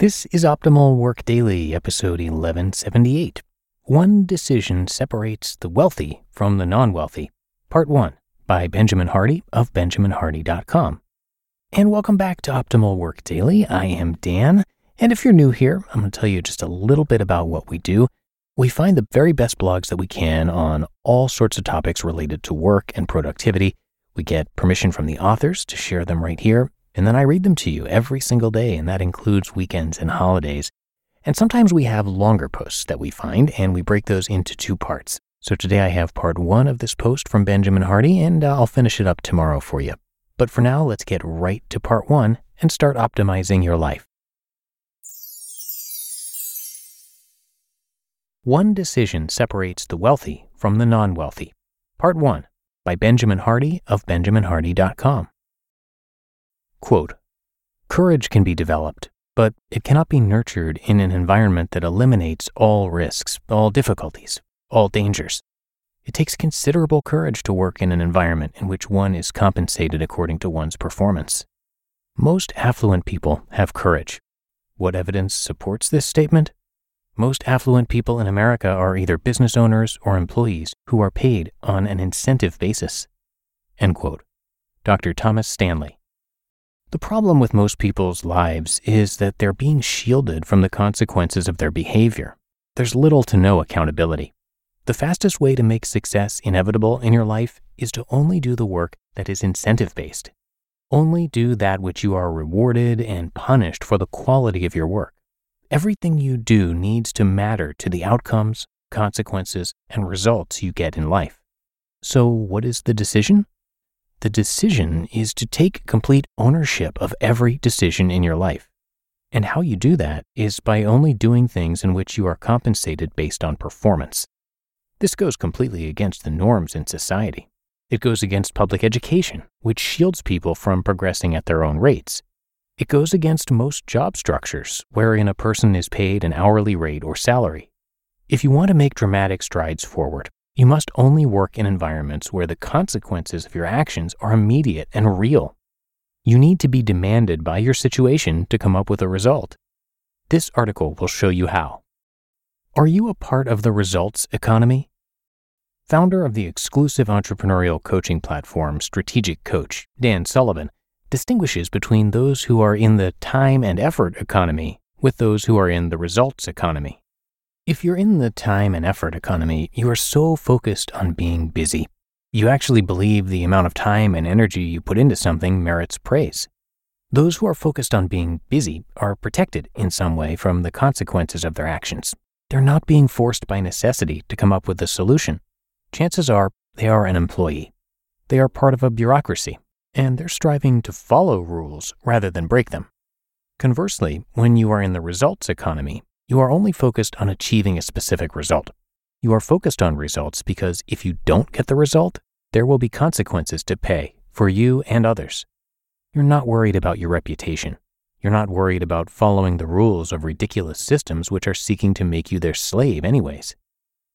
This is Optimal Work Daily, episode 1178. One Decision Separates the Wealthy from the Non Wealthy, Part 1, by Benjamin Hardy of BenjaminHardy.com. And welcome back to Optimal Work Daily. I am Dan. And if you're new here, I'm going to tell you just a little bit about what we do. We find the very best blogs that we can on all sorts of topics related to work and productivity. We get permission from the authors to share them right here, and then I read them to you every single day, and that includes weekends and holidays. And sometimes we have longer posts that we find, and we break those into two parts. So today I have part one of this post from Benjamin Hardy, and uh, I'll finish it up tomorrow for you. But for now, let's get right to part one and start optimizing your life. One Decision Separates the Wealthy from the Non Wealthy. Part 1 by Benjamin Hardy of BenjaminHardy.com. Quote Courage can be developed, but it cannot be nurtured in an environment that eliminates all risks, all difficulties, all dangers. It takes considerable courage to work in an environment in which one is compensated according to one's performance. Most affluent people have courage. What evidence supports this statement? Most affluent people in America are either business owners or employees who are paid on an incentive basis. End quote. Dr. Thomas Stanley. The problem with most people's lives is that they're being shielded from the consequences of their behavior. There's little to no accountability. The fastest way to make success inevitable in your life is to only do the work that is incentive based. Only do that which you are rewarded and punished for the quality of your work. Everything you do needs to matter to the outcomes, consequences, and results you get in life. So, what is the decision? The decision is to take complete ownership of every decision in your life. And how you do that is by only doing things in which you are compensated based on performance. This goes completely against the norms in society. It goes against public education, which shields people from progressing at their own rates. It goes against most job structures, wherein a person is paid an hourly rate or salary. If you want to make dramatic strides forward, you must only work in environments where the consequences of your actions are immediate and real. You need to be demanded by your situation to come up with a result. This article will show you how. Are you a part of the results economy? Founder of the exclusive entrepreneurial coaching platform Strategic Coach, Dan Sullivan, distinguishes between those who are in the time and effort economy with those who are in the results economy. If you're in the time and effort economy, you are so focused on being busy. You actually believe the amount of time and energy you put into something merits praise. Those who are focused on being busy are protected in some way from the consequences of their actions. They're not being forced by necessity to come up with a solution. Chances are they are an employee. They are part of a bureaucracy and they're striving to follow rules rather than break them. Conversely, when you are in the results economy, you are only focused on achieving a specific result. You are focused on results because if you don't get the result, there will be consequences to pay for you and others. You're not worried about your reputation. You're not worried about following the rules of ridiculous systems which are seeking to make you their slave, anyways.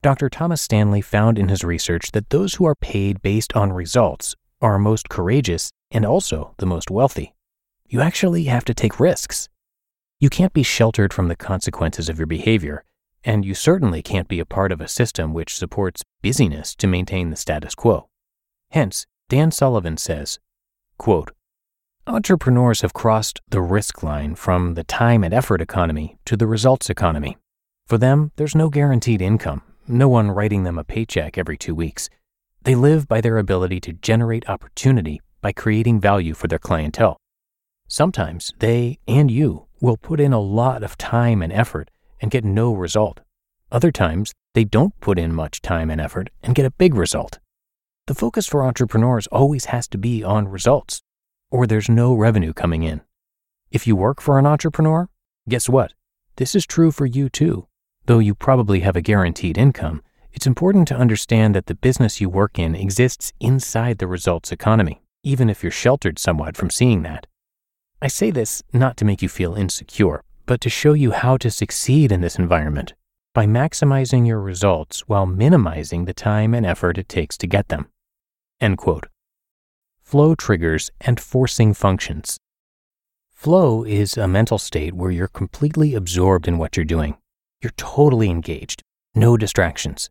Dr. Thomas Stanley found in his research that those who are paid based on results are most courageous and also the most wealthy. You actually have to take risks. You can't be sheltered from the consequences of your behavior, and you certainly can't be a part of a system which supports busyness to maintain the status quo. Hence, Dan Sullivan says, quote, Entrepreneurs have crossed the risk line from the time and effort economy to the results economy. For them, there's no guaranteed income, no one writing them a paycheck every two weeks, they live by their ability to generate opportunity by creating value for their clientele. Sometimes they and you will put in a lot of time and effort and get no result. Other times, they don't put in much time and effort and get a big result. The focus for entrepreneurs always has to be on results, or there's no revenue coming in. If you work for an entrepreneur, guess what? This is true for you too. Though you probably have a guaranteed income, it's important to understand that the business you work in exists inside the results economy, even if you're sheltered somewhat from seeing that. I say this not to make you feel insecure, but to show you how to succeed in this environment by maximizing your results while minimizing the time and effort it takes to get them. End quote. Flow triggers and forcing functions. Flow is a mental state where you're completely absorbed in what you're doing. You're totally engaged, no distractions.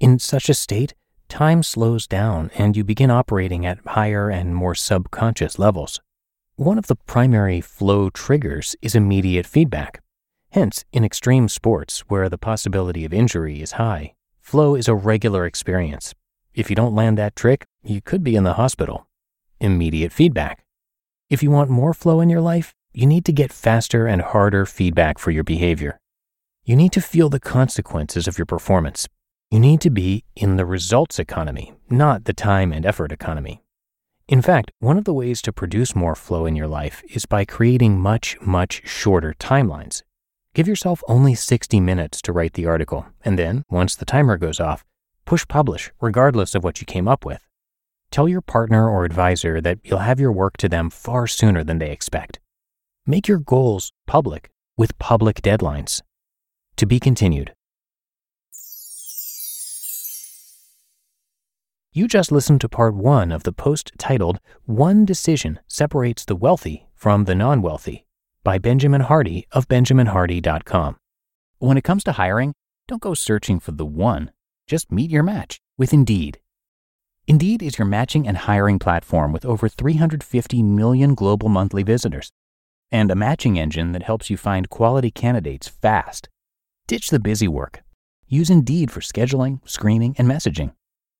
In such a state, time slows down and you begin operating at higher and more subconscious levels. One of the primary flow triggers is immediate feedback. Hence, in extreme sports where the possibility of injury is high, flow is a regular experience. If you don't land that trick, you could be in the hospital. Immediate feedback. If you want more flow in your life, you need to get faster and harder feedback for your behavior. You need to feel the consequences of your performance. You need to be in the results economy, not the time and effort economy. In fact, one of the ways to produce more flow in your life is by creating much, much shorter timelines. Give yourself only 60 minutes to write the article, and then, once the timer goes off, push publish regardless of what you came up with. Tell your partner or advisor that you'll have your work to them far sooner than they expect. Make your goals public with public deadlines. To be continued. You just listened to part one of the post titled One Decision Separates the Wealthy from the Non Wealthy by Benjamin Hardy of BenjaminHardy.com. When it comes to hiring, don't go searching for the one, just meet your match with Indeed. Indeed is your matching and hiring platform with over 350 million global monthly visitors and a matching engine that helps you find quality candidates fast. Ditch the busy work. Use Indeed for scheduling, screening, and messaging.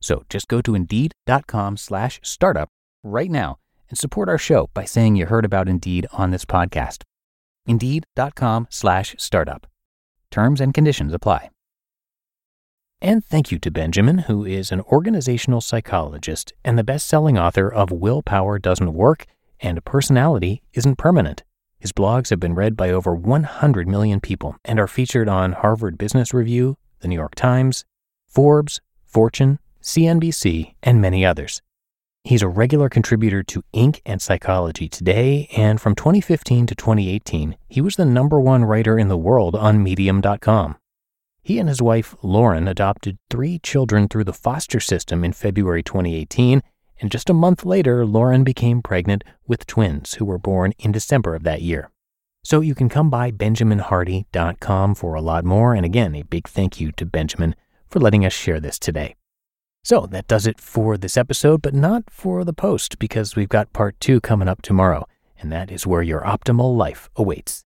So just go to indeed.com slash startup right now and support our show by saying you heard about Indeed on this podcast. Indeed.com slash startup. Terms and conditions apply. And thank you to Benjamin, who is an organizational psychologist and the best selling author of Willpower Doesn't Work and Personality Isn't Permanent. His blogs have been read by over 100 million people and are featured on Harvard Business Review, The New York Times, Forbes, Fortune, CNBC, and many others. He's a regular contributor to Inc. and Psychology Today, and from 2015 to 2018, he was the number one writer in the world on Medium.com. He and his wife, Lauren, adopted three children through the foster system in February 2018, and just a month later, Lauren became pregnant with twins who were born in December of that year. So you can come by benjaminhardy.com for a lot more, and again, a big thank you to Benjamin for letting us share this today. So that does it for this episode, but not for the post because we've got part two coming up tomorrow, and that is where your optimal life awaits.